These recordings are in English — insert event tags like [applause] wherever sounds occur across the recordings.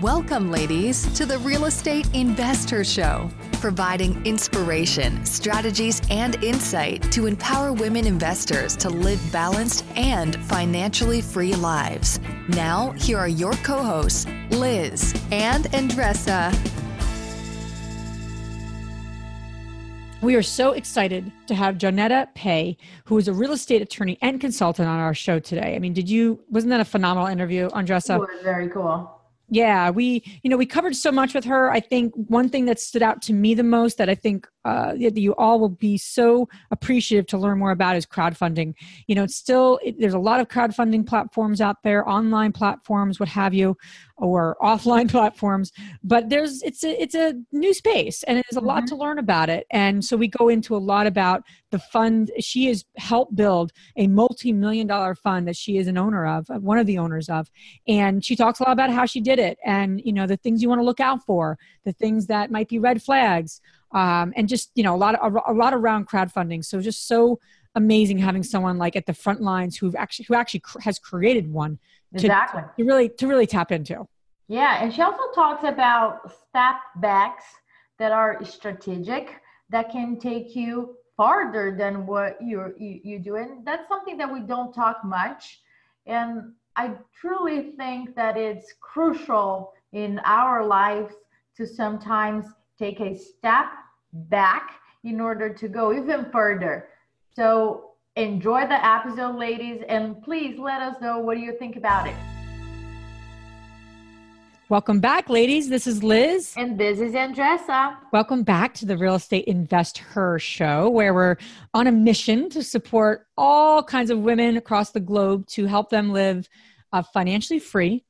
Welcome, ladies, to the Real Estate Investor Show, providing inspiration, strategies, and insight to empower women investors to live balanced and financially free lives. Now, here are your co hosts, Liz and Andressa. We are so excited to have Johnetta Paye, who is a real estate attorney and consultant on our show today. I mean, did you, wasn't that a phenomenal interview, Andressa? It was very cool yeah we you know we covered so much with her. I think one thing that stood out to me the most that i think uh, that you all will be so appreciative to learn more about is crowdfunding. You know it's still it, there's a lot of crowdfunding platforms out there online platforms what have you or offline [laughs] platforms but there's it's a it's a new space and there's a lot mm-hmm. to learn about it. And so we go into a lot about the fund she has helped build a multi-million dollar fund that she is an owner of one of the owners of. And she talks a lot about how she did it and you know the things you want to look out for the things that might be red flags um, and just you know a lot of a, a lot around crowdfunding. So just so amazing having someone like at the front lines who actually who actually cr- has created one to, exactly. to really to really tap into. Yeah and she also talks about step backs that are strategic that can take you farther than what you're you, you do. And that's something that we don't talk much. And i truly think that it's crucial in our lives to sometimes take a step back in order to go even further. So enjoy the episode, ladies, and please let us know what do you think about it. Welcome back, ladies. This is Liz. And this is Andressa. Welcome back to the Real Estate Invest Her show, where we're on a mission to support all kinds of women across the globe to help them live uh, financially free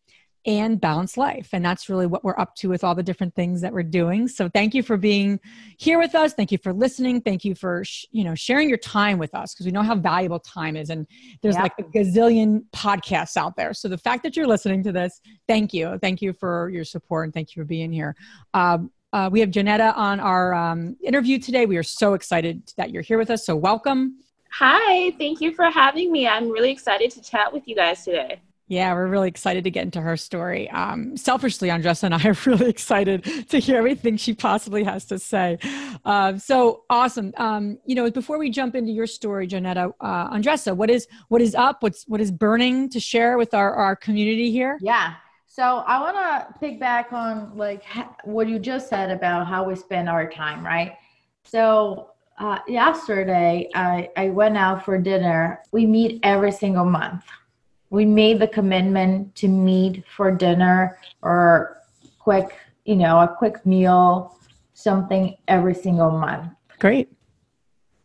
and balanced life. And that's really what we're up to with all the different things that we're doing. So thank you for being here with us. Thank you for listening. Thank you for, sh- you know, sharing your time with us because we know how valuable time is. And there's yeah. like a gazillion podcasts out there. So the fact that you're listening to this, thank you. Thank you for your support and thank you for being here. Um, uh, we have Johnetta on our um, interview today. We are so excited that you're here with us. So welcome. Hi, thank you for having me. I'm really excited to chat with you guys today. Yeah, we're really excited to get into her story. Um, selfishly, Andressa and I are [laughs] really excited to hear everything she possibly has to say. Uh, so awesome! Um, you know, before we jump into your story, Johnetta, uh, Andressa, what is what is up? What's what is burning to share with our our community here? Yeah. So I want to pick back on like what you just said about how we spend our time, right? So uh, yesterday, I I went out for dinner. We meet every single month we made the commitment to meet for dinner or quick, you know, a quick meal, something every single month. Great.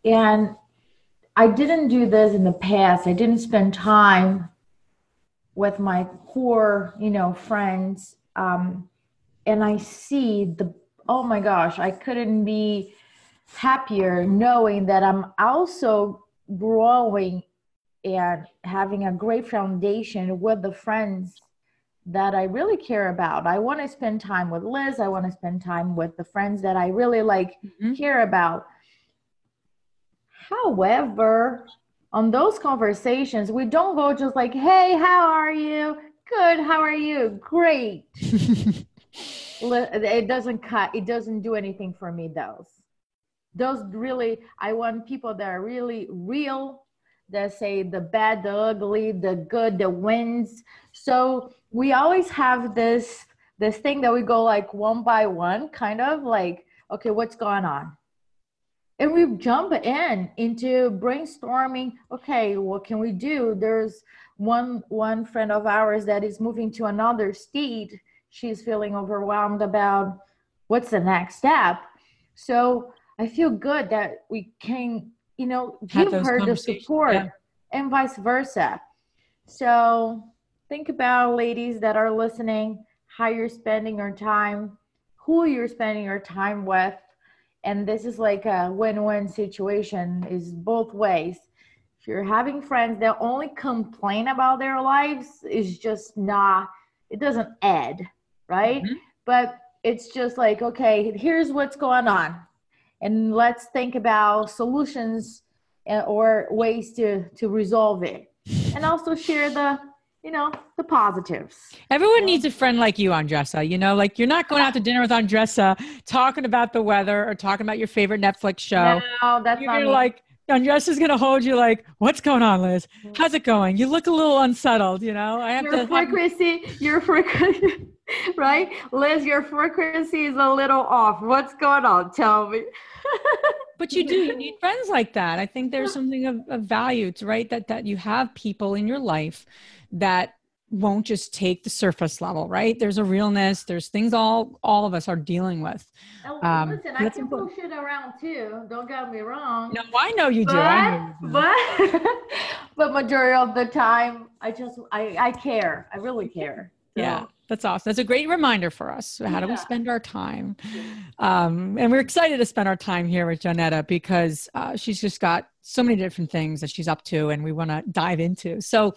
And I didn't do this in the past. I didn't spend time with my core, you know, friends. Um, and I see the, oh my gosh, I couldn't be happier knowing that I'm also growing and having a great foundation with the friends that I really care about. I want to spend time with Liz. I want to spend time with the friends that I really like mm-hmm. care about. However, on those conversations, we don't go just like, "Hey, how are you? Good. How are you? Great." [laughs] it doesn't cut. It doesn't do anything for me. Those, those really. I want people that are really real that say the bad, the ugly, the good, the wins. So we always have this this thing that we go like one by one, kind of like, okay, what's going on? And we jump in into brainstorming, okay, what can we do? There's one one friend of ours that is moving to another state. She's feeling overwhelmed about what's the next step. So I feel good that we can you know, give her the support yeah. and vice versa. So think about ladies that are listening, how you're spending your time, who you're spending your time with. And this is like a win-win situation is both ways. If you're having friends that only complain about their lives, is just not, it doesn't add, right? Mm-hmm. But it's just like, okay, here's what's going on and let's think about solutions uh, or ways to to resolve it and also share the you know, the positives. Everyone yeah. needs a friend like you, Andressa. You know, like you're not going out to dinner with Andressa talking about the weather or talking about your favorite Netflix show. No, that's you're not me. like Andressa's gonna hold you like, what's going on, Liz? Mm-hmm. How's it going? You look a little unsettled, you know. I have your to frequency, have... your frequency [laughs] right? Liz, your frequency is a little off. What's going on? Tell me. [laughs] but you do you need friends like that i think there's something of, of value to right that that you have people in your life that won't just take the surface level right there's a realness there's things all all of us are dealing with oh, um, listen i can bullshit around too don't get me wrong no i know you but, do know you do. but [laughs] but majority of the time i just i i care i really care so. yeah that's awesome. That's a great reminder for us. How do we spend our time? Um, and we're excited to spend our time here with Johnetta because uh, she's just got so many different things that she's up to, and we want to dive into. So,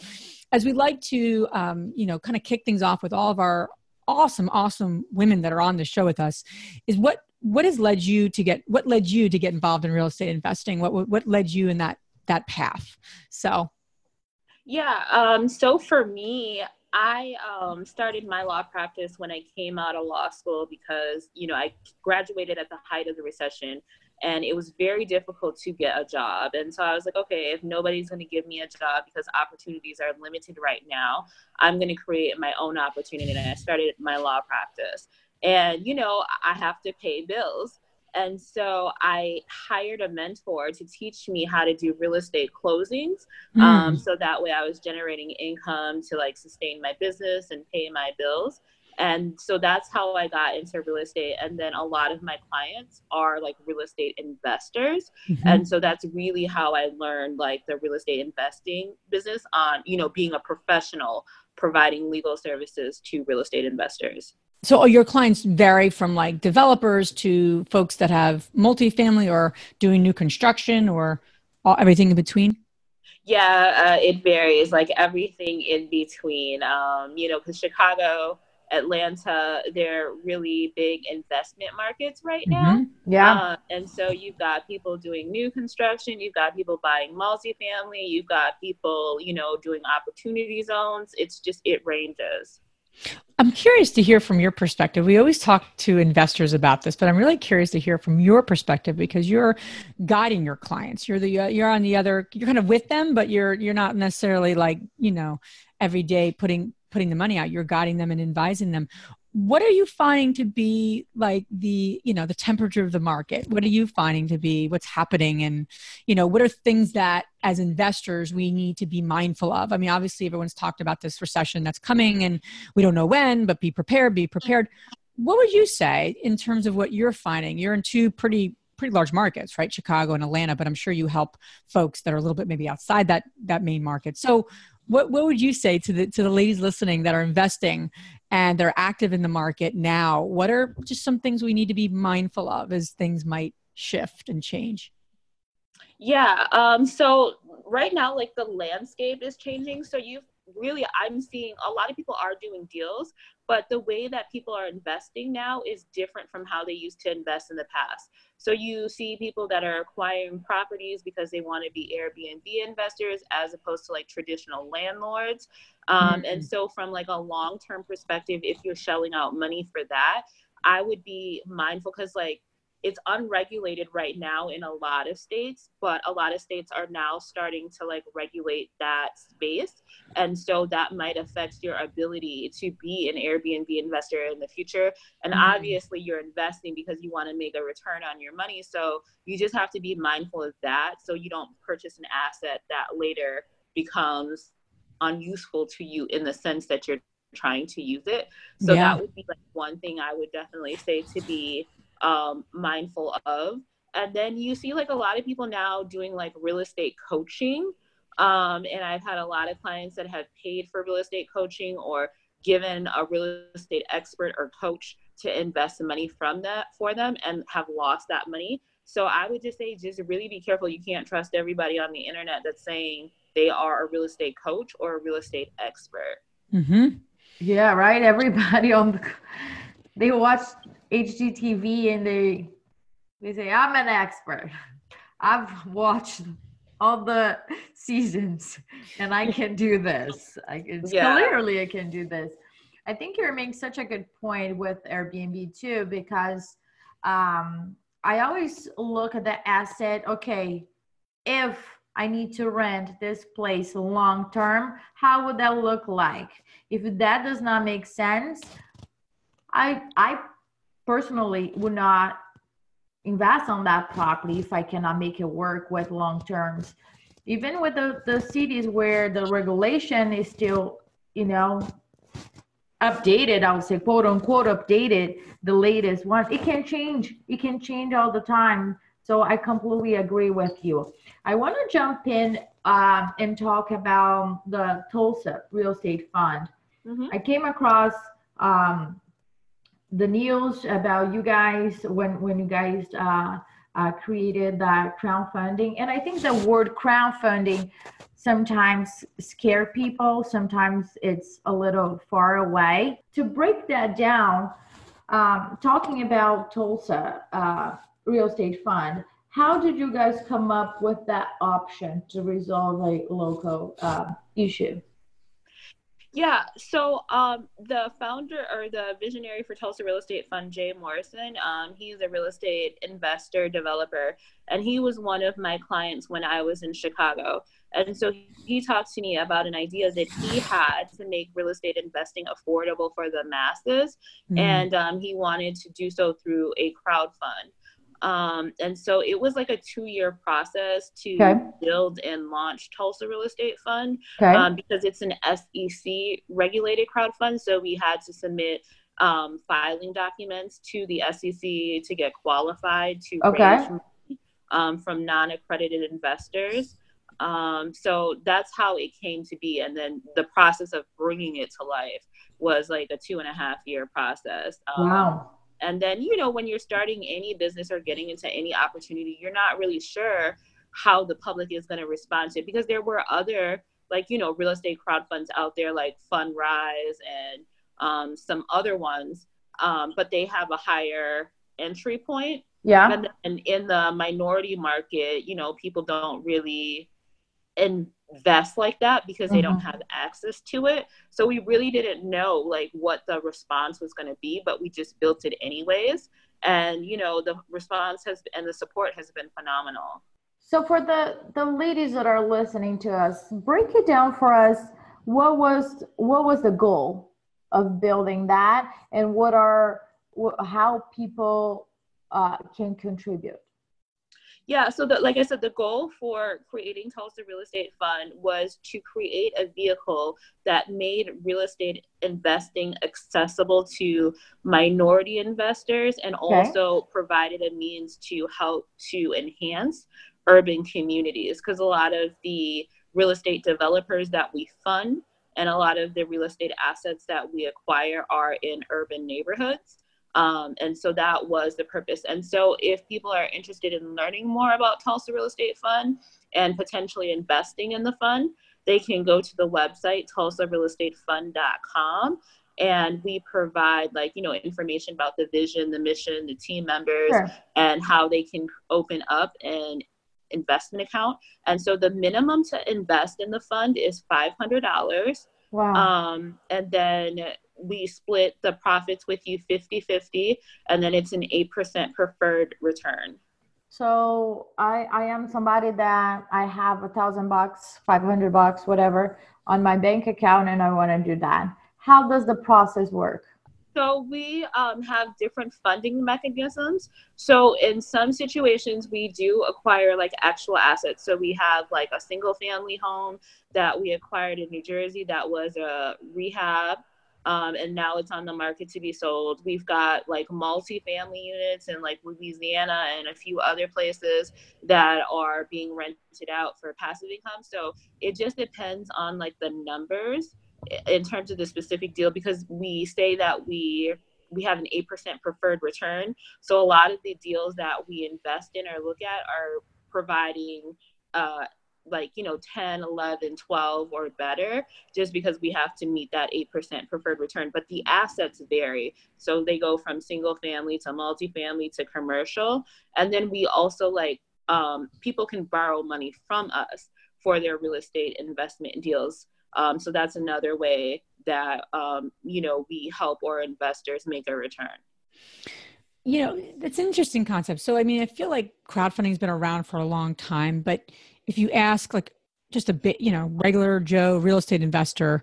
as we like to, um, you know, kind of kick things off with all of our awesome, awesome women that are on the show with us, is what what has led you to get what led you to get involved in real estate investing? What what led you in that that path? So. Yeah. Um, so for me, I um, started my law practice when I came out of law school because, you know, I graduated at the height of the recession and it was very difficult to get a job. And so I was like, okay, if nobody's going to give me a job because opportunities are limited right now, I'm going to create my own opportunity. And I started my law practice. And, you know, I have to pay bills. And so I hired a mentor to teach me how to do real estate closings. Mm. Um, so that way I was generating income to like sustain my business and pay my bills. And so that's how I got into real estate. And then a lot of my clients are like real estate investors. Mm-hmm. And so that's really how I learned like the real estate investing business on, you know, being a professional providing legal services to real estate investors so your clients vary from like developers to folks that have multifamily or doing new construction or all, everything in between yeah uh, it varies like everything in between um, you know because chicago atlanta they're really big investment markets right now. Mm-hmm. yeah. Uh, and so you've got people doing new construction you've got people buying multifamily you've got people you know doing opportunity zones. It's just it ranges I'm curious to hear from your perspective. We always talk to investors about this, but I'm really curious to hear from your perspective because you're guiding your clients. You're the uh, you're on the other. You're kind of with them, but you're you're not necessarily like you know every day putting putting the money out. You're guiding them and advising them what are you finding to be like the you know the temperature of the market? What are you finding to be what's happening? And you know what are things that as investors we need to be mindful of? I mean obviously everyone's talked about this recession that's coming and we don't know when but be prepared be prepared. What would you say in terms of what you're finding? You're in two pretty pretty large markets right? Chicago and atlanta but i'm sure you help folks that are a little bit maybe outside that that main market. So what what would you say to the to the ladies listening that are investing and they're active in the market now? What are just some things we need to be mindful of as things might shift and change? Yeah um so right now like the landscape is changing. So you really i'm seeing a lot of people are doing deals but the way that people are investing now is different from how they used to invest in the past so you see people that are acquiring properties because they want to be Airbnb investors as opposed to like traditional landlords. Um, mm-hmm. And so from like a long-term perspective, if you're shelling out money for that, I would be mindful because like it's unregulated right now in a lot of states but a lot of states are now starting to like regulate that space and so that might affect your ability to be an airbnb investor in the future and mm-hmm. obviously you're investing because you want to make a return on your money so you just have to be mindful of that so you don't purchase an asset that later becomes unuseful to you in the sense that you're trying to use it so yeah. that would be like one thing i would definitely say to be um, mindful of. And then you see like a lot of people now doing like real estate coaching. Um, and I've had a lot of clients that have paid for real estate coaching or given a real estate expert or coach to invest the money from that for them and have lost that money. So I would just say, just really be careful. You can't trust everybody on the internet that's saying they are a real estate coach or a real estate expert. Mm-hmm. Yeah, right. Everybody on the, they watch HGTV and they they say I'm an expert. [laughs] I've watched all the seasons and I can do this. I it's Yeah. clearly I can do this. I think you're making such a good point with Airbnb too, because um, I always look at the asset. Okay, if I need to rent this place long term, how would that look like? If that does not make sense, I I personally would not invest on that property if I cannot make it work with long terms. Even with the, the cities where the regulation is still, you know, updated, I would say quote unquote updated, the latest one, it can change. It can change all the time. So I completely agree with you. I want to jump in um, and talk about the Tulsa Real Estate Fund. Mhm. I came across um, the news about you guys when when you guys uh, uh, created that crowdfunding, and I think the word crowdfunding sometimes scare people. Sometimes it's a little far away. To break that down, um, talking about Tulsa uh, Real Estate Fund, how did you guys come up with that option to resolve a local uh, issue? Yeah, so um, the founder or the visionary for Tulsa Real Estate Fund, Jay Morrison, um, he's a real estate investor, developer, and he was one of my clients when I was in Chicago. And so he talked to me about an idea that he had to make real estate investing affordable for the masses, Mm. and um, he wanted to do so through a crowd fund. Um, and so it was like a two-year process to Okay. build and launch Tulsa Real Estate Fund Okay. um, because it's an SEC regulated crowd fund. So we had to submit um, filing documents to the SEC to get qualified to Okay. raise money um, from non-accredited investors. Um, so that's how it came to be, and then the process of bringing it to life was like a two and a half year process. Um, wow. And then, you know, when you're starting any business or getting into any opportunity, you're not really sure how the public is going to respond to it because there were other, like, you know, real estate crowd funds out there like Fundrise and um, some other ones, um, but they have a higher entry point. Yeah. And in the minority market, you know, people don't really invest like that because they don't Mhm. have access to it. So we really didn't know like what the response was going to be, but we just built it anyways. And you know, the response has and the support has been phenomenal. So for the the ladies that are listening to us, break it down for us. What was what was the goal of building that, and what are how people uh, can contribute? Yeah, so the, like I said, the goal for creating Tulsa Real Estate Fund was to create a vehicle that made real estate investing accessible to minority investors and also provided a means to help to enhance urban communities because a lot of the real estate developers that we fund and a lot of the real estate assets that we acquire are in urban neighborhoods. Um, and so that was the purpose. And so if people are interested in learning more about Tulsa Real Estate Fund and potentially investing in the fund, they can go to the website tulsarealestatefund.com and we provide like you know information about the vision the mission the team members Sure. and how they can open up an investment account and so the minimum to invest in the fund is $500 Wow. um, and then we split the profits with you 50 50 and then it's an 8% preferred return so I I am somebody that I have a thousand bucks, five hundred bucks, whatever, on my bank account, and I want to do that. How does the process work? So we um, have different funding mechanisms. So in some situations, we do acquire like actual assets. So we have like a single family home that we acquired in New Jersey that was a rehab. Um, and now it's on the market to be sold. We've got like multi-family units in like Louisiana and a few other places that are being rented out for passive income. So it just depends on like the numbers in terms of the specific deal because we say that we we have an 8% preferred return so a lot of the deals that we invest in or look at are providing uh like you know 10 11 12 or better just because we have to meet that 8% preferred return but the assets vary so they go from single family to multifamily to commercial and then we also like um, people can borrow money from us for their real estate investment deals. Um, so that's another way that um, you know we help our investors make a return. You know, that's an interesting concept. So I mean, I feel like crowdfunding's been around for a long time, but if you ask like just a bit, you know, regular Joe real estate investor,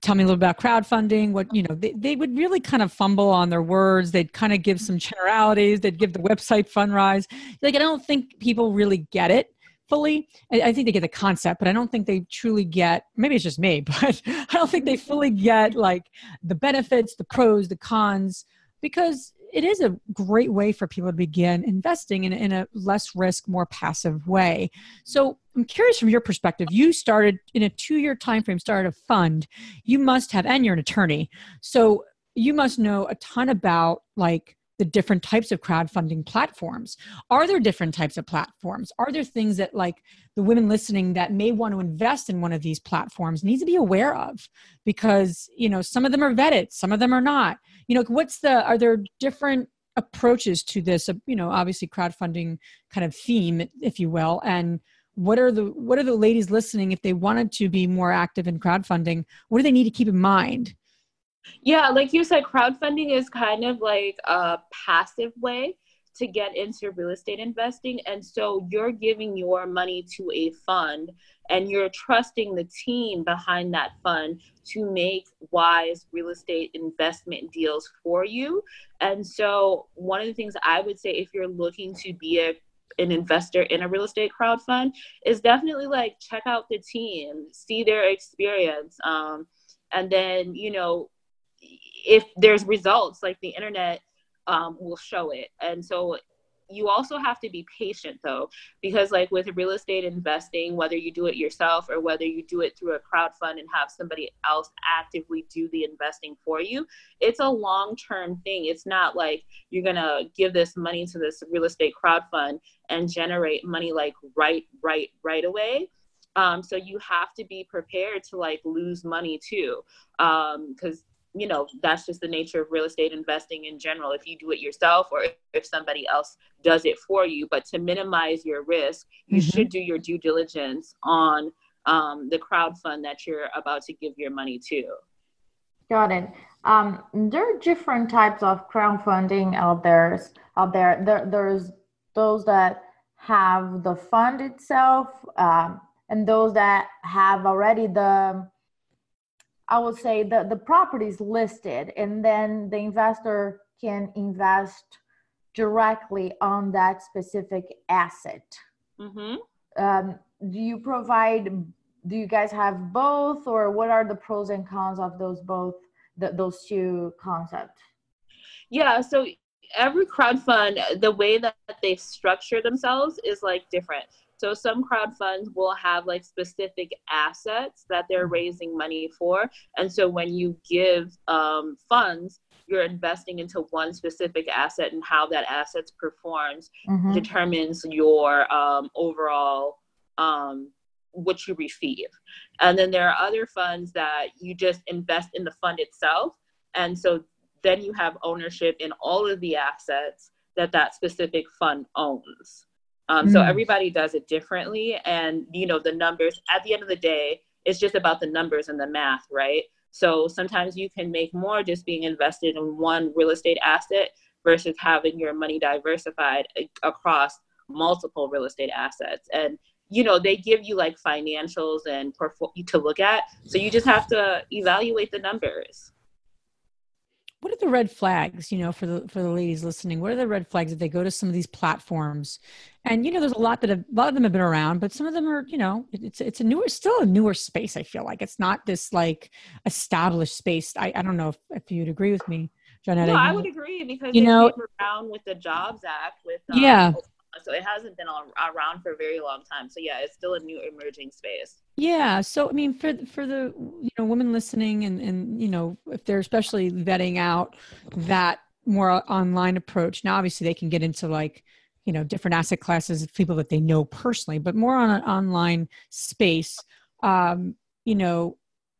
tell me a little about crowdfunding what you know they, they would really kind of fumble on their words. They'd kind of give some generalities. They'd give the website fundrise like i don't think people really get it fully. I, I think they get the concept but i don't think they truly get maybe it's just me [laughs] but i don't think they fully get like the benefits the pros the cons because it is a great way for people to begin investing in, in a less risk, more passive way. So I'm curious from your perspective, you started in a two-year time frame, started a fund. You must have, and you're an attorney. So you must know a ton about like the different types of crowdfunding platforms. Are there different types of platforms? Are there things that like the women listening that may want to invest in one of these platforms need to be aware of? Because, you know, some of them are vetted, some of them are not. You know, what's the are there different approaches to this, you know, obviously crowdfunding kind of theme, if you will, and what are the what are the ladies listening if they wanted to be more active in crowdfunding what do they need to keep in mind yeah, like you said, crowdfunding is kind of like a passive way to get into real estate investing. And so you're giving your money to a fund and you're trusting the team behind that fund to make wise real estate investment deals for you. And so, one of the things I would say if you're looking to be a an investor in a real estate crowd fund is definitely like check out the team, see their experience, um, and then you know if there's results like the internet um, will show it. And so you also have to be patient though because like with real estate investing whether you do it yourself or whether you do it through a crowd fund and have somebody else actively do the investing for you it's a long term thing. It's not like you're to give this money to this real estate crowd fund and generate money like right right right away. Um, so you have to be prepared to like lose money too because um, you know that's just the nature of real estate investing in general. If you do it yourself or if somebody else does it for you but to minimize your risk you mm-hmm. should do your due diligence on um, the crowd fund that you're about to give your money to. Got it. Um, there are different types of crowdfunding out there out there, there there's those that have the fund itself um, and those that have already the I would say the, the property is listed and then the investor can invest directly on that specific asset. Mm-hmm. Um, do you provide, do you guys have both or what are the pros and cons of those both, the, those two concepts? Yeah, so every crowd fund, the way that they structure themselves is like different. So some crowd funds will have like specific assets that they're mm-hmm. raising money for. And so when you give um, funds, you're investing into one specific asset and how that asset performs mm-hmm. determines your um, overall um, what you receive. And then there are other funds that you just invest in the fund itself. And so then you have ownership in all of the assets that that specific fund owns. Um, mm. So everybody does it differently. And, you know, the numbers at the end of the day, it's just about the numbers and the math, right? So sometimes you can make more just being invested in one real estate asset versus having your money diversified across multiple real estate assets. And, you know, they give you like financials and portfolio to look at. So you just have to evaluate the numbers what are the red flags you know for the for the ladies listening what are the red flags if they go to some of these platforms and you know there's a lot that have, a lot of them have been around but some of them are you know it's it's a newer still a newer space i feel like. It's not this like established space. I, I don't know if, if you'd agree with me Johnetta, no, I would agree because you know around with the Jobs Act with um, yeah. So it hasn't been around for a very long time. So yeah it's still a new emerging space. Yeah so i mean for for the you know women listening and and you know if they're especially vetting out that more online approach now obviously they can get into like you know different asset classes of people that they know personally but more on an online space um you know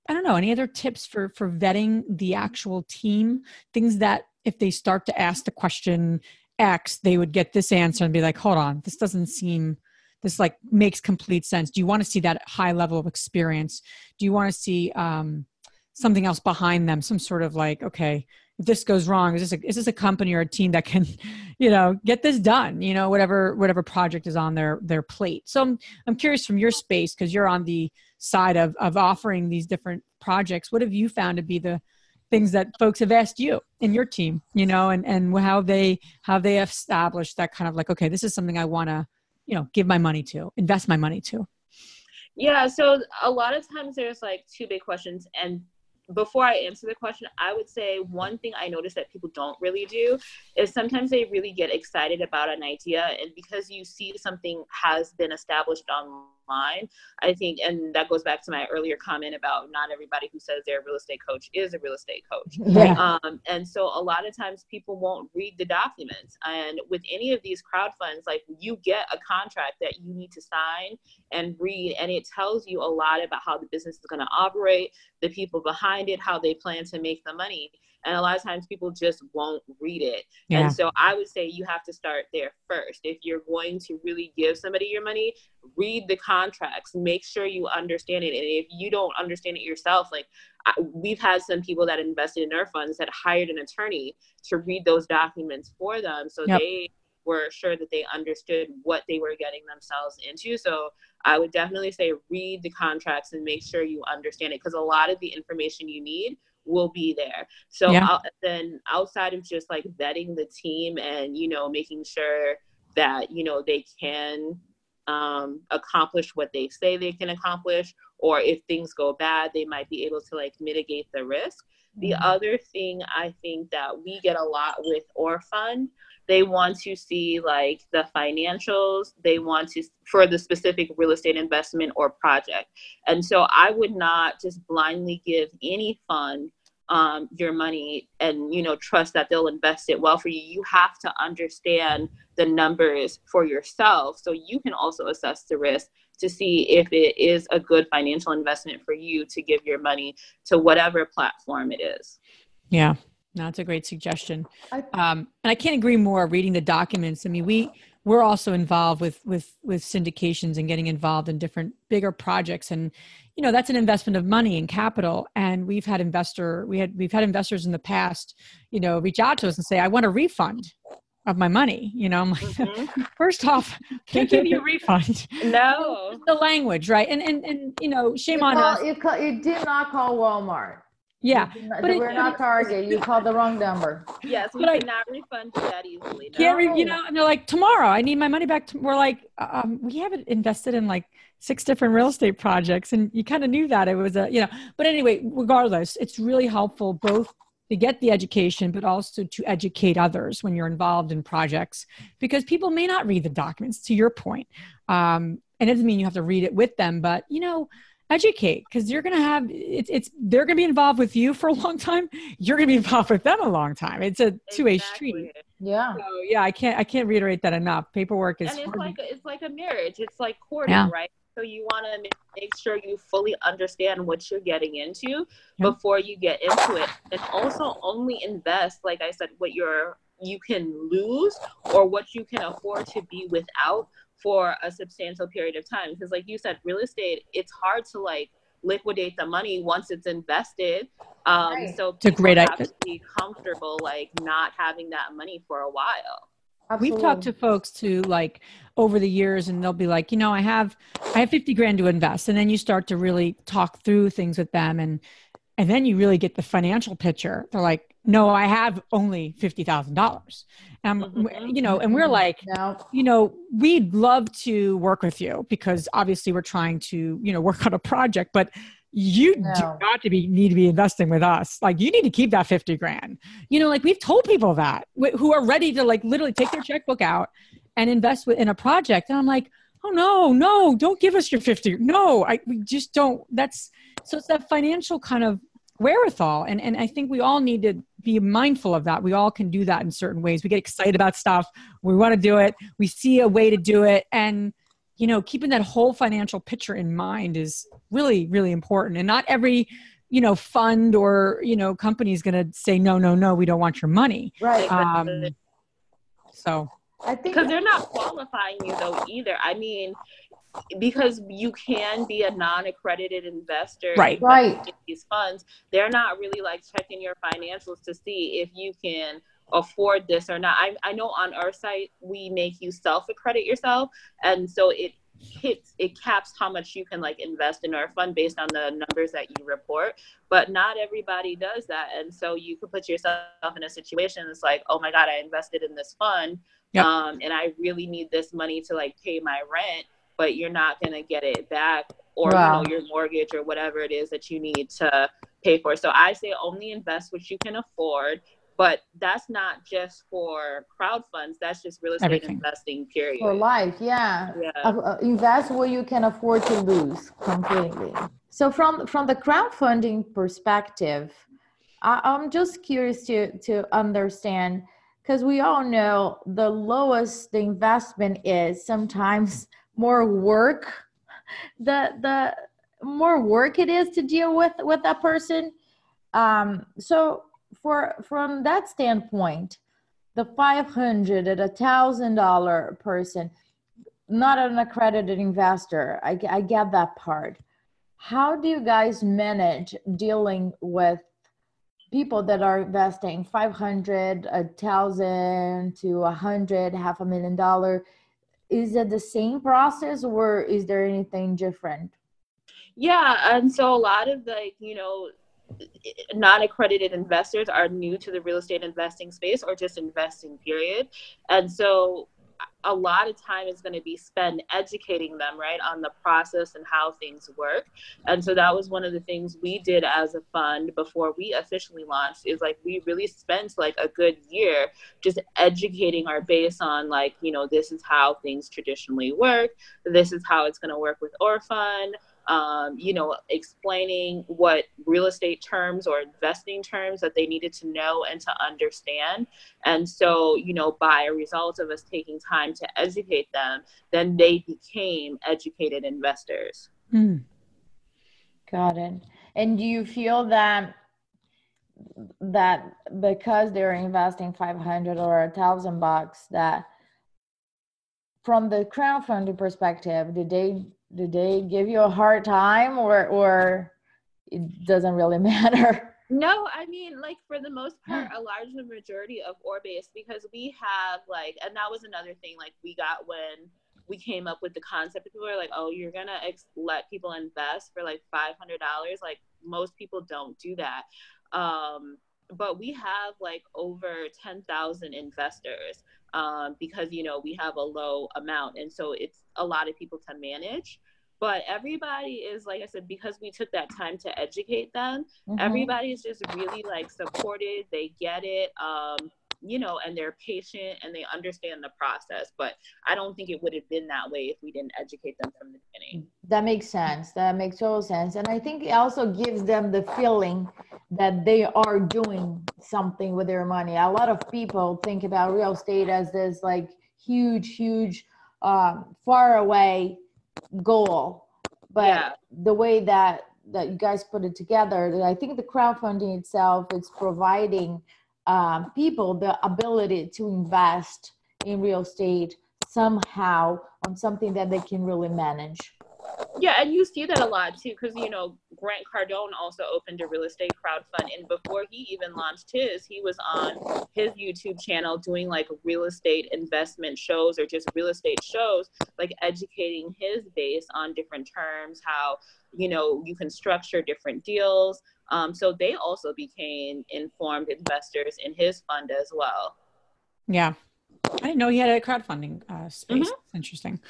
i don't know any other tips for for vetting the actual team things that if they start to ask the question X, they would get this answer and be like, hold on, this doesn't seem this like makes complete sense. Do you want to see that high level of experience? Do you want to see um, something else behind them? Some sort of like, okay, this goes wrong, is this a, is this a company or a team that can, [laughs] you know, get this done? You know, whatever whatever project is on their their plate. So I'm I'm curious from your space because you're on the side of of offering these different projects. What have you found to be the things that folks have asked you in your team you know and and how they how they established that kind of like okay this is something i want to you know give my money to invest my money to yeah so a lot of times there's like two big questions and before I answer the question, I would say one thing I notice that people don't really do is sometimes they really get excited about an idea, and because you see something has been established online, I think, and that goes back to my earlier comment about not everybody who says they're a real estate coach is a real estate coach. [laughs] Yeah. Um, and so a lot of times people won't read the documents, and with any of these crowd funds, like you get a contract that you need to sign and read, and it tells you a lot about how the business is going to operate, the people behind it, how they plan to make the money. And a lot of times people just won't read it. Yeah. And so I would say you have to start there first. If you're going to really give somebody your money, read the contracts, make sure you understand it. And if you don't understand it yourself, like I, we've had some people that invested in our funds that hired an attorney to read those documents for them. So yep. they were sure that they understood what they were getting themselves into. So I would definitely say read the contracts and make sure you understand it because a lot of the information you need will be there. So yeah. then outside of just like vetting the team and you know making sure that you know they can um, accomplish what they say they can accomplish, or if things go bad, they might be able to like mitigate the risk. The mm-hmm. other thing I think that we get a lot with OrFund they want to see like the financials they want to for the specific real estate investment or project. And so i would not just blindly give any fund um, your money and you know trust that they'll invest it well for you. You have to understand the numbers for yourself so you can also assess the risk to see if it is a good financial investment for you to give your money to whatever platform it is yeah that's a great suggestion. Um, and I can't agree more. Reading the documents. I mean, we we're also involved with with with syndications and getting involved in different bigger projects, and you know that's an investment of money and capital. And we've had investor we had we've had investors in the past, you know, reach out to us and say, "I want a refund." Of my money. You know, I'm like, mm-hmm. [laughs] first off, can't give you a refund. [laughs] No, [laughs] the language, right? And and and you know, shame you on call, us. You, call, you did not call Walmart. Yeah, but we're not Target. You called the wrong number. Yes, we but cannot I, refund you that easily. No. Can't you know? And they're like, tomorrow, I need my money back. To, we're like, um, we haven't invested in like six different real estate projects, and you kind of knew that it was a, you know. But anyway, regardless, it's really helpful both to get the education, but also to educate others when you're involved in projects, because people may not read the documents. To your point, um, and it doesn't mean you have to read it with them, but you know educate because you're going to have it's, it's they're going to be involved with you for a long time. You're going to be involved with them a long time. It's a two-way exactly. street yeah. So, yeah i can't i can't reiterate that enough. Paperwork is and it's like a, it's like a marriage. It's like courting yeah. right so you want to make sure you fully understand what you're getting into before you get into it. And also only invest like i said what you're you can lose or what you can afford to be without for a substantial period of time. Because like you said real estate it's hard to like liquidate the money once it's invested. Um right. so it's a great have idea. to be comfortable like not having that money for a while Absolutely. We've talked to folks to like over the years and they'll be like, you know, I have I have 50 grand to invest and then you start to really talk through things with them and and then you really get the financial picture. They're like, no, I have only $50,000. Um, mm-hmm. you know, and we're mm-hmm. like, no. you know, we'd love to work with you because obviously we're trying to, you know, work on a project, but you no. do not to be need to be investing with us. Like you need to keep that 50 grand. You know, like we've told people that who are ready to like literally take their checkbook out and invest in a project. And I'm like, oh no, no, don't give us your 50. No, I we just don't. That's so it's that financial kind of wherewithal and and i think we all need to be mindful of that we all can do that in certain ways we get excited about stuff we want to do it we see a way to do it and you know keeping that whole financial picture in mind is really really important and not every you know fund or you know company is going to say no no no we don't want your money right um, So I think because they're not qualifying you though either. I mean, because you can be a non-accredited investor Right. Right. these funds they're not really like checking your financials to see if you can afford this or not. I, I know on our site we make you self-accredit yourself. And so it hits it caps how much you can like invest in our fund based on the numbers that you report. But not everybody does that. And so you could put yourself in a situation it's like oh my god i invested in this fund Yep. um, and i really need this money to like pay my rent but you're not going to get it back or Wow. you know your mortgage or whatever it is that you need to pay for. So i say only invest what you can afford but that's not just for crowd funds that's just real estate Everything. investing period for life, yeah. yeah Uh, uh, invest what you can afford to lose completely. So from from the crowdfunding perspective, I, I'm just curious to to understand because we all know the lowest the investment is sometimes [laughs] more work the the more work it is to deal with with that person um so for from that standpoint the 500 at a thousand dollar person not an accredited investor I, I get that part. How do you guys manage dealing with people that are investing 500 a thousand to a hundred half a million dollar? Is it the same process or is there anything different? Yeah, and so a lot of like, you know, non-accredited investors are new to the real estate investing space or just investing period. And so a lot of time is going to be spent educating them right on the process and how things work. And so that was one of the things we did as a fund before we officially launched is like we really spent like a good year just educating our base on like you know this is how things traditionally work. This is how it's going to work with orphan um, you know, explaining what real estate terms or investing terms that they needed to know and to understand. And so, you know, by a result of us taking time to educate them, then they became educated investors. Mm. got it and do you feel that that because they're investing 500 or a thousand bucks that from the crowdfunding perspective did they did they give you a hard time or or it doesn't really [laughs] matter No, I mean, like for the most part, a large majority of Orbase because we have like, and that was another thing like we got when we came up with the concept. People are like, "Oh, you're gonna ex- let people invest for like five hundred dollars." Like most people don't do that. Um, but we have like over ten thousand investors um, because you know we have a low amount, and so it's a lot of people to manage. But everybody is like I said because we took that time to educate them Mhm. everybody is just really like supported they get it um you know and they're patient and they understand the process but i don't think it would have been that way if we didn't educate them from the beginning. That makes sense. That makes total sense. And i think it also gives them the feeling that they are doing something with their money. A lot of people think about real estate as this like huge huge um, far away goal. But Yeah. the way that that you guys put it together i think the crowdfunding itself is providing um, people the ability to invest in real estate somehow on something that they can really manage. Yeah and you see that a lot too because you know grant cardone also opened a real estate crowdfund and before he even launched his he was on his youtube channel doing like real estate investment shows or just real estate shows like educating his base on different terms how you know you can structure different deals um, so they also became informed investors in his fund as well Yeah. I didn't know he had a crowdfunding uh, space. That's interesting.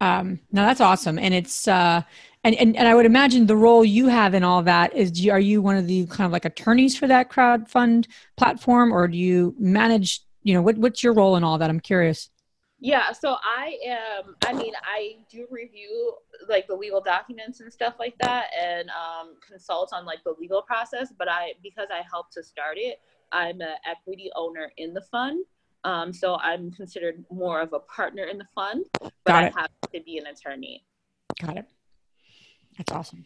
Um, no, that's awesome. And it's, uh, and, and, and I would imagine the role you have in all that is, do you, are you one of the kind of like attorneys for that crowdfund platform or do you manage, you know, what, what's your role in all that? I'm curious. Yeah, so I am. I mean, I do review like the legal documents and stuff like that, and um, consult on like the legal process. But I, because I helped to start it, I'm an equity owner in the fund. Um, so I'm considered more of a partner in the fund, but Got I have to be an attorney. Got it. That's awesome.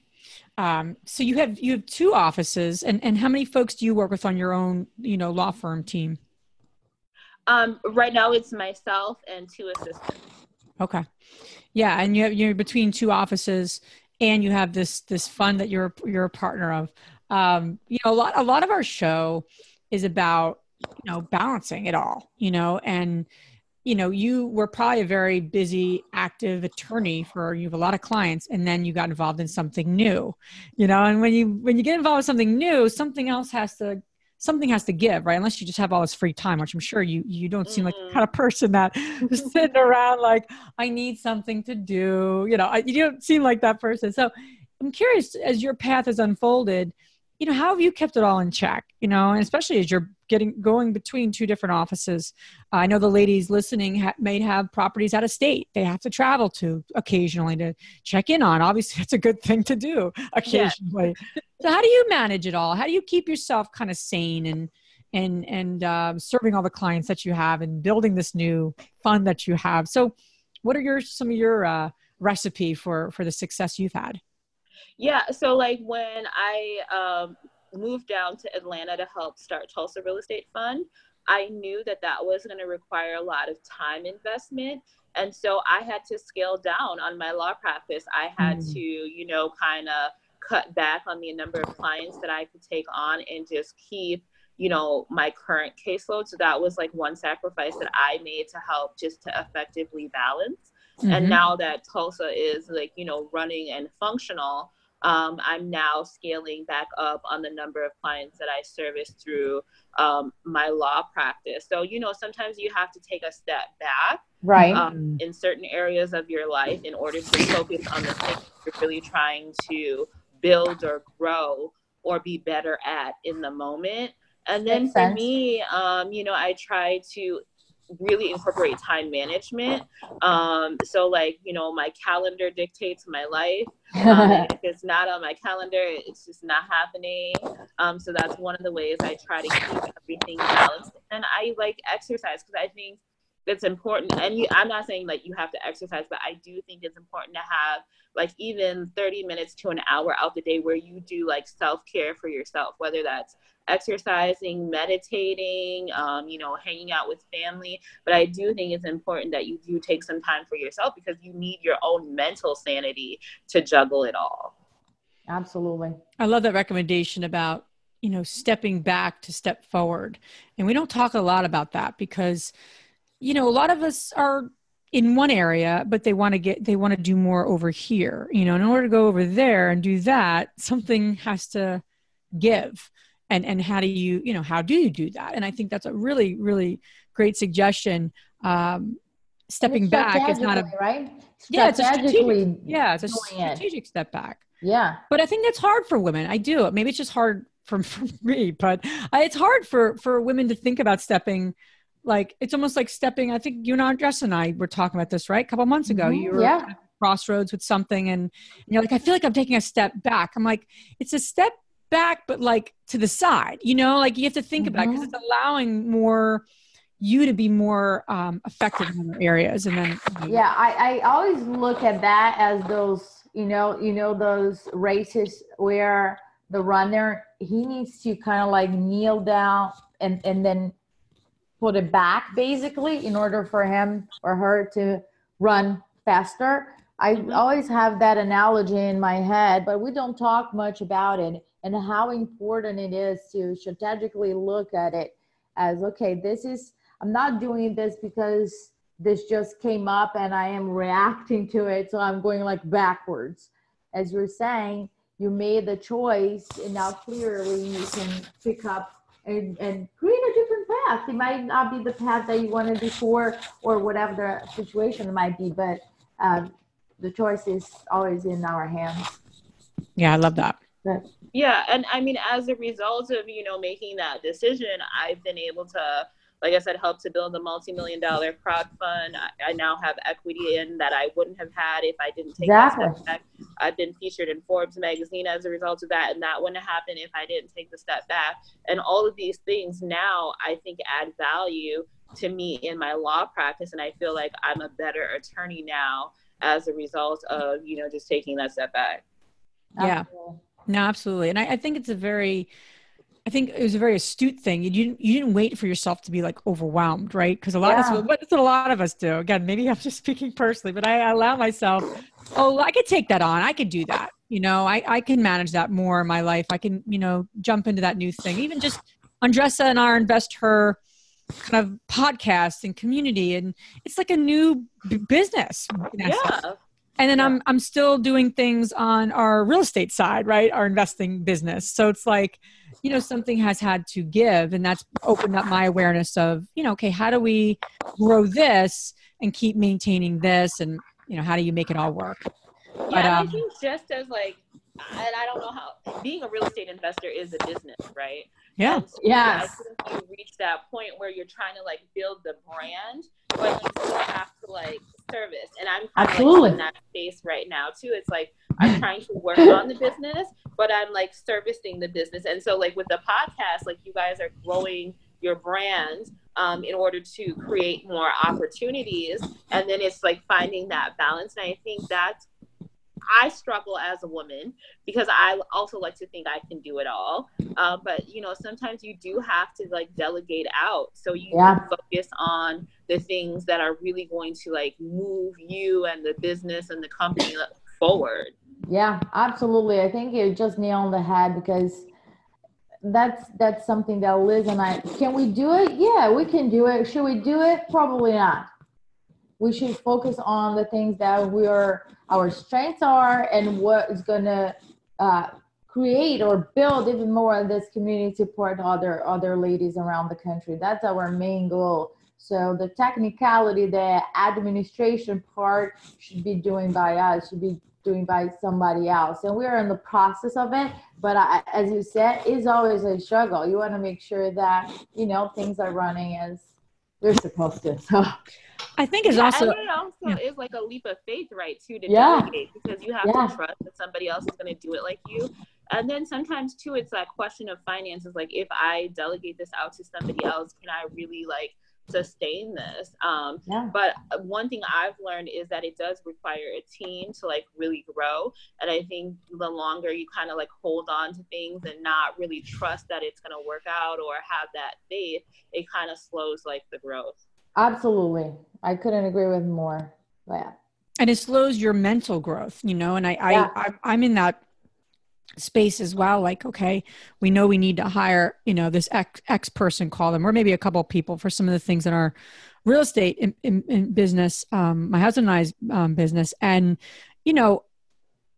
Um, so you have, you have two offices and, and how many folks do you work with on your own, you know, law firm team? Um, right now it's myself and two assistants. Okay. Yeah, and you have, you're between two offices, and you have this this fund that you're you're a partner of. Um, you know, a lot a lot of our show is about you know balancing it all. You know, and you know you were probably a very busy active attorney for you have a lot of clients and then you got involved in something new you know and when you when you get involved with something new something else has to something has to give, right? Unless you just have all this free time, which I'm sure you you don't seem like the mm-hmm. kind of person that is [laughs] sitting around like I need something to do. You know, I, you don't seem like that person. So I'm curious, as your path has unfolded, you know, how have you kept it all in check? You know, and especially as you're getting going between two different offices. Uh, I know the ladies listening ha- may have properties out of state they have to travel to occasionally to check in on. Obviously, [laughs] it's a good thing to do occasionally. Yeah. so, how do you manage it all? How do you keep yourself kind of sane and and and um, serving all the clients that you have and building this new fund that you have? So, what are your some of your uh, recipe for for the success you've had? Yeah, so like when I um, moved down to Atlanta to help start Tulsa Real Estate Fund, I knew that that was going to require a lot of time investment. And so I had to scale down on my law practice. I had mm. to, you know, kind of cut back on the number of clients that I could take on and just keep, you know, my current caseload. So that was like one sacrifice that I made to help just to effectively balance. Mm-hmm. And now that Tulsa is like, you know, running and functional, um, I'm now scaling back up on the number of clients that I service through um, my law practice. So, you know, sometimes you have to take a step back, right, um, in certain areas of your life in order to focus on the things you're really trying to build or grow or be better at in the moment. And then Makes for sense. me, um, you know, I try to really incorporate time management. Um, so like, you know, my calendar dictates my life. Um, [laughs] if it's not on my calendar, it's just not happening. Um, so that's one of the ways I try to keep everything balanced. And I like exercise because I think it's important. And you, I'm not saying like you have to exercise, but I do think it's important to have like even 30 minutes to an hour out the day where you do like self care for yourself, whether that's exercising, meditating, um, you know, hanging out with family. But I do think it's important that you do take some time for yourself because you need your own mental sanity to juggle it all. Absolutely. I love that recommendation about, you know, stepping back to step forward. And we don't talk a lot about that because, you know, a lot of us are in one area but they want to get they want to do more over here you know in order to go over there and do that something has to give. And and how do you you know how do you do that? And i think that's a really really great suggestion. Um, stepping back is not a right? Yeah it's a strategic, yeah it's a strategic it. step back. Yeah. But i think that's hard for women. I do. Maybe it's just hard for, [laughs] for me but it's hard for for women to think about stepping like it's almost like stepping i think you and andres and i were talking about this right a couple months ago mm-hmm. you were yeah. crossroads with something and, you're like i feel like i'm taking a step back i'm like it's a step back, but like to the side, you know, like you have to think mm-hmm. about because it's allowing more you to be more um, effective in other areas. And then, you know, yeah, I, I always look at that as those, you know, you know, those races where the runner, he needs to kind of like kneel down and, and then put it back basically in order for him or her to run faster. I mm-hmm. always have that analogy in my head, but we don't talk much about it and how important it is to strategically look at it as okay, this is, I'm not doing this because this just came up and I am reacting to it. So I'm going like backwards. As you're saying, you made the choice and now clearly you can pick up and, and create a different path. It might not be the path that you wanted before or whatever the situation might be, but um, the choice is always in our hands. Yeah, I love that. But, yeah, and I mean, as a result of you know making that decision, I've been able to, like I said, help to build a multi-million dollar crowd fund. I, I now have equity in that I wouldn't have had if I didn't take exactly. that step back. I've been featured in Forbes magazine as a result of that, and that wouldn't have happened if I didn't take the step back. And all of these things now, I think, add value to me in my law practice, and I feel like I'm a better attorney now as a result of you know just taking that step back. Yeah. Absolutely. No, absolutely. And I, I think it's a very I think it was a very astute thing. You didn't you didn't wait for yourself to be like overwhelmed, right? Because a lot yeah. of us, what a lot of us do. Again, maybe I'm just speaking personally, but I allow myself. Oh, I could take that on. I could do that. You know, I I can manage that more in my life. I can you know jump into that new thing. Even just Andresa and our invest her kind of podcast and community, and it's like a new b- business. Yeah. And then yeah. I'm I'm still doing things on our real estate side, right? Our investing business. So it's like you know something has had to give and that's opened up my awareness of you know okay how do we grow this and keep maintaining this? And you know how do you make it all work? Yeah but, um, i think just as like and i don't know how being a real estate investor is a business right? Yeah. So yes. you reach that point where you're trying to like build the brand but you still have to like service and i'm absolutely like in that space right now too it's like [laughs] i'm trying to work on the business but I'm like servicing the business. And so like with the podcast, like you guys are growing your brand um, in order to create more opportunities. And then it's like finding that balance. And I think that's I struggle as a woman because I also like to think I can do it all. Uh, but you know, sometimes you do have to like delegate out so you yeah. focus on the things that are really going to like move you and the business and the company forward. Yeah, absolutely. I think you just nailed on the head because that's that's something that Liz and I can we do it? Yeah, we can do it. Should we do it? Probably not. We should focus on the things that we are our strengths are and what is gonna uh, create or build even more of this community support other other ladies around the country. That's our main goal. So the technicality, the administration part should be doing by us, should be doing by somebody else and we're in the process of it but I, as you said it's always a struggle you want to make sure that you know things are running as they're supposed to so i think it's yeah, also and it also yeah. is like a leap of faith right too to yeah. delegate because you have yeah. to trust that somebody else is going to do it like you and then sometimes too it's that question of finances like if i delegate this out to somebody else can i really like sustain this. Um, yeah. But one thing I've learned is that it does require a team to like really grow. And I think the longer you kind of like hold on to things and not really trust that it's going to work out or have that faith, it kind of slows like the growth. Absolutely. I couldn't agree with more. Yeah. And it slows your mental growth, you know, and I, yeah. I, I I'm in that space as well like okay we know we need to hire you know this x, x person call them or maybe a couple people for some of the things in our real estate in, in, in business um, my husband and i's um, business. And you know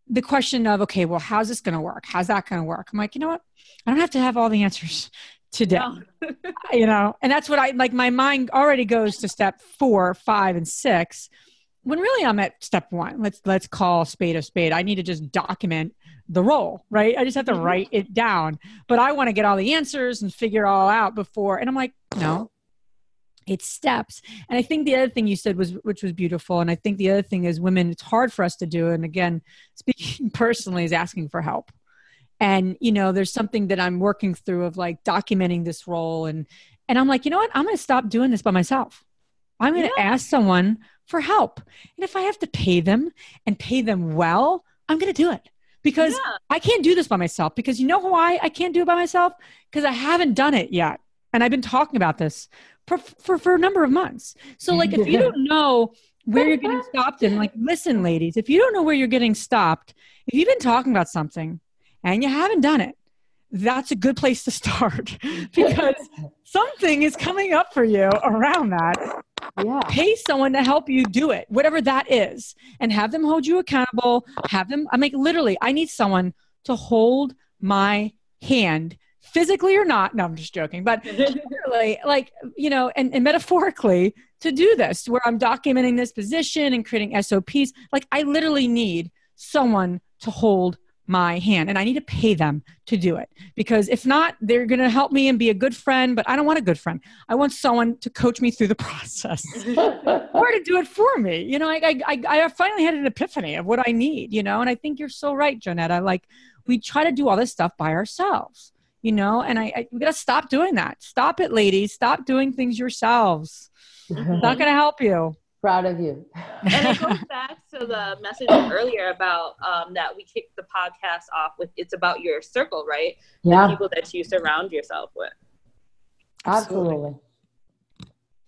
the question of okay well how's this going to work? How's that going to work? I'm like you know what? I don't have to have all the answers [laughs] today. No. [laughs] you know and that's what i like my mind already goes to step four five and six when really i'm at step one. Let's let's call spade a spade. I need to just document the role, right? I just have to mm-hmm. write it down. But I want to get all the answers and figure it all out before. And I'm like, no, it's steps. And I think the other thing you said was, which was beautiful. And I think the other thing is women, it's hard for us to do. And again, [laughs] speaking personally, is asking for help. And, you know, there's something that I'm working through of like documenting this role. And, and I'm like, you know what? I'm going to stop doing this by myself. I'm going to yeah. ask someone for help. And if I have to pay them and pay them well, I'm going to do it because yeah. I can't do this by myself. Because you know why I can't do it by myself? Because I haven't done it yet. And I've been talking about this for, for, for a number of months. So, like, if you don't know where you're getting stopped in, like, listen, ladies, if you don't know where you're getting stopped, if you've been talking about something and you haven't done it, that's a good place to start [laughs] because something is coming up for you around that yeah. pay someone to help you do it whatever that is and have them hold you accountable have them i mean literally i need someone to hold my hand physically or not no i'm just joking but [laughs] literally like you know and, and metaphorically to do this where i'm documenting this position and creating sops like i literally need someone to hold my hand and I need to pay them to do it because if not, they're going to help me and be a good friend, but I don't want a good friend. I want someone to coach me through the [laughs] process [laughs] or to do it for me. You know, I, I, I finally had an epiphany of what I need, you know, and I think you're so right, Johnetta. Like we try to do all this stuff by ourselves, you know, and I, I we got to stop doing that. Stop it, ladies. Stop doing things yourselves. It's not [laughs] going to help you. Proud of you. and it goes [laughs] back to the message earlier about um, that we kicked the podcast off with. It's about your circle, right? Yeah. The people that you surround yourself with. Absolutely.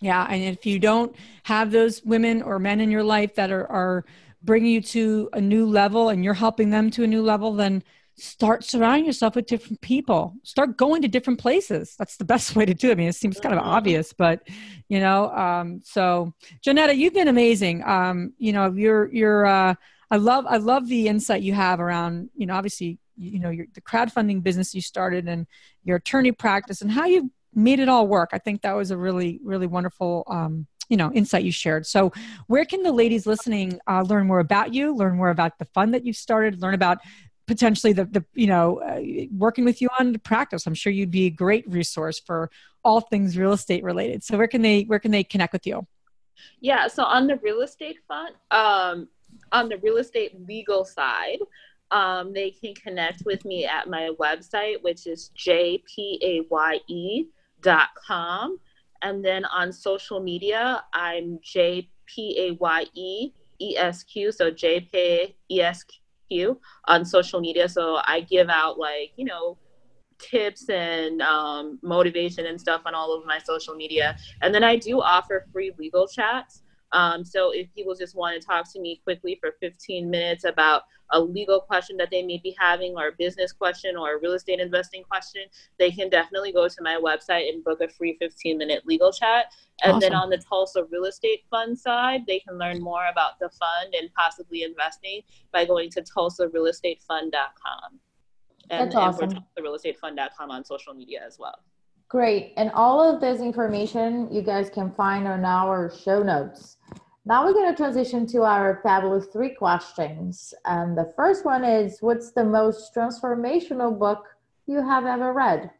Yeah, and if you don't have those women or men in your life that are are bringing you to a new level and you're helping them to a new level, then start surrounding yourself with different people. Start going to different places. That's the best [laughs] way to do it. I mean, it seems kind of Mhm. obvious, but you know, um, so Johnetta, you've been amazing. Um, you know, you're you're uh I love I love the insight you have around, you know, obviously, you know, your the crowdfunding business you started and your attorney practice and how you made it all work. I think that was a really, really wonderful, um, you know, insight you shared. So, where can the ladies listening uh, learn more about you, learn more about the fund that you've started, learn about potentially the, the you know, uh, working with you on practice? I'm sure you'd be a great resource for all things real estate related. So, where can they where can they connect with you? Yeah, so on the real estate front um, on the real estate legal side, um, they can connect with me at my website, which is jpaye dot com. And then on social media, I'm jpaye esq, so jpaye esq on social media. So I give out like, you know, tips and um, motivation and stuff on all of my social media. And then I do offer free legal chats. Um, so if people just want to talk to me quickly for 15 minutes about a legal question that they may be having, or a business question, or a real estate investing question, they can definitely go to my website and book a free 15 minute legal chat. And then on the Tulsa Real Estate Fund side, they can learn more about the fund and possibly investing by going to tulsarealestatefund.com. And, That's awesome. and awesome. we're tulsarealestatefund.com on social media as well. Great. And all of this information you guys can find on our show notes. Now we're going to transition to our fabulous three questions. And the first one is What's the most transformational book you have ever read?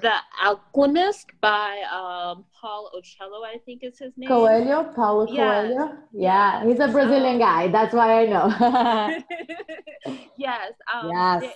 The Alchemist by um, Paul Ocello, I think is his name. Coelho, Paulo Yes. Coelho. Yeah, he's a Brazilian Um, guy. That's why I know. [laughs] [laughs] yes. Um, Yes.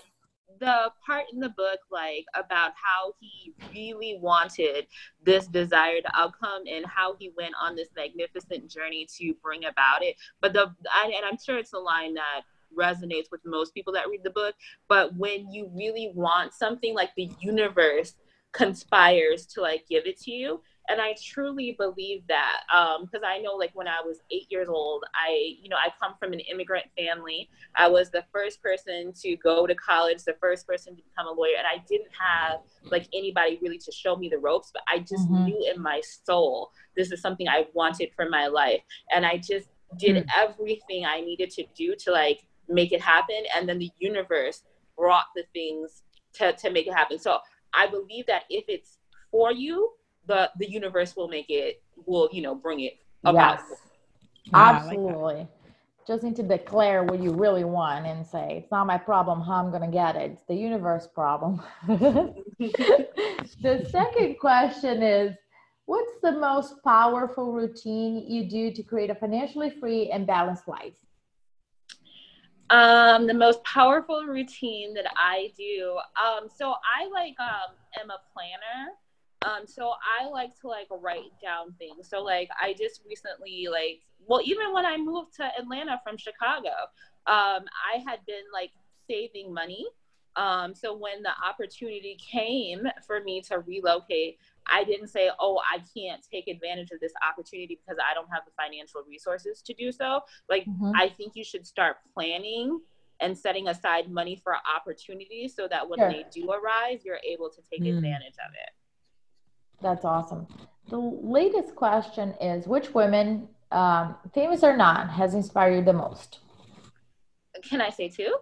The part in the book, like about how he really wanted this desired outcome and how he went on this magnificent journey to bring about it. But the, I, and I'm sure it's a line that resonates with most people that read the book. But when you really want something, like the universe conspires to like give it to you and i truly believe that because i know like when i was eight years old i you know i come from an immigrant family. I was the first person to go to college the first person to become a lawyer and i didn't have like anybody really to show me the ropes but i just Mhm. knew in my soul this is something i wanted for my life. And i just did everything i needed to do to like make it happen. And then the universe brought the things to, to make it happen. So i believe that if it's for you the the universe will make it will you know bring it about Yes. Yeah, I like. Absolutely. Just need to declare what you really want and say, it's not my problem how I'm going to get it. It's the universe problem. [laughs] the second question is What's the most powerful routine you do to create a financially free and balanced life? um the most powerful routine that i do um so i like um am a planner um so i like to like write down things so like i just recently like well even when i moved to atlanta from chicago um i had been like saving money um so when the opportunity came for me to relocate I didn't say, oh, I can't take advantage of this opportunity because I don't have the financial resources to do so. Like, Mhm. I think you should start planning and setting aside money for opportunities so that when Sure. they do arise, you're able to take Mm. advantage of it. That's awesome. The latest question is Which women, um, famous or not, has inspired you the most? Can I say two?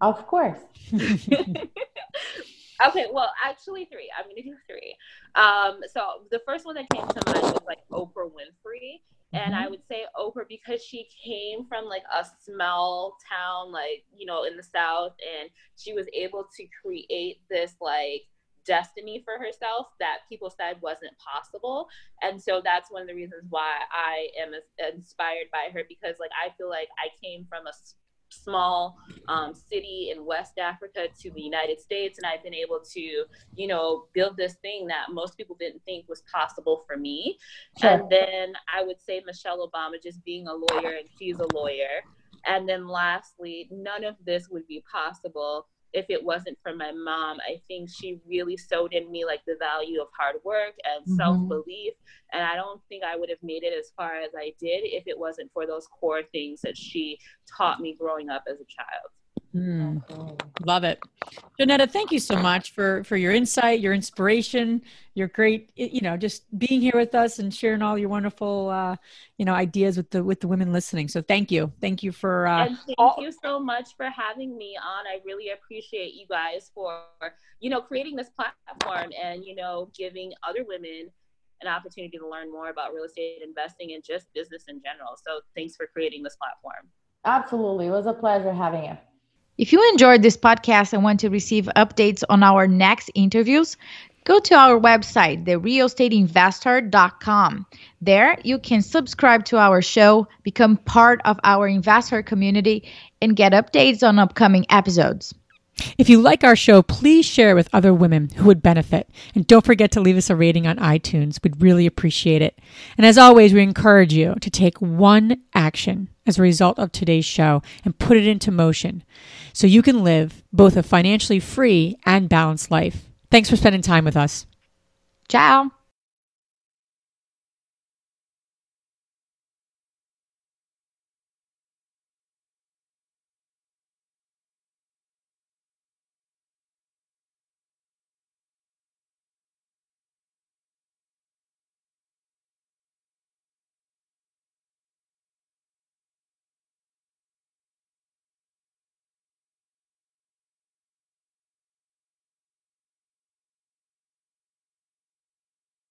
Of course. [laughs] [laughs] okay, well, actually, three. I'm going to do three. Um, so the first one that came to mind was like Oprah Winfrey. And I would say Oprah because she came from like a small town, like, you know, in the South, and she was able to create this like destiny for herself that people said wasn't possible. And so that's one of the reasons why I am inspired by her because like I feel like I came from a small um, city in West Africa to the United States, and I've been able to, you know, build this thing that most people didn't think was possible for me. Sure. And then I would say Michelle Obama just being a lawyer, and she's a lawyer. And then lastly, none of this would be possible if it wasn't for my mom, I think she really sowed in me like the value of hard work and mm-hmm. self belief. And I don't think I would have made it as far as I did if it wasn't for those core things that she taught me growing up as a child. Mm, love it. Johnetta, thank you so much for, for your insight, your inspiration, your great, you know, just being here with us and sharing all your wonderful, uh, you know, ideas with the, with the women listening. So thank you. Thank you for, uh, and thank all- you so much for having me on. I really appreciate you guys for, you know, creating this platform and, you know, giving other women an opportunity to learn more about real estate investing and just business in general. So thanks for creating this platform. Absolutely. It was a pleasure having you. If you enjoyed this podcast and want to receive updates on our next interviews, go to our website, therealestateinvesther.com. There, you can subscribe to our show, become part of our investor community, and get updates on upcoming episodes. If you like our show, please share with other women who would benefit. And don't forget to leave us a rating on iTunes. We'd really appreciate it. And as always, we encourage you to take one action as a result of today's show and put it into motion so you can live both a financially free and balanced life. Thanks for spending time with us. Ciao.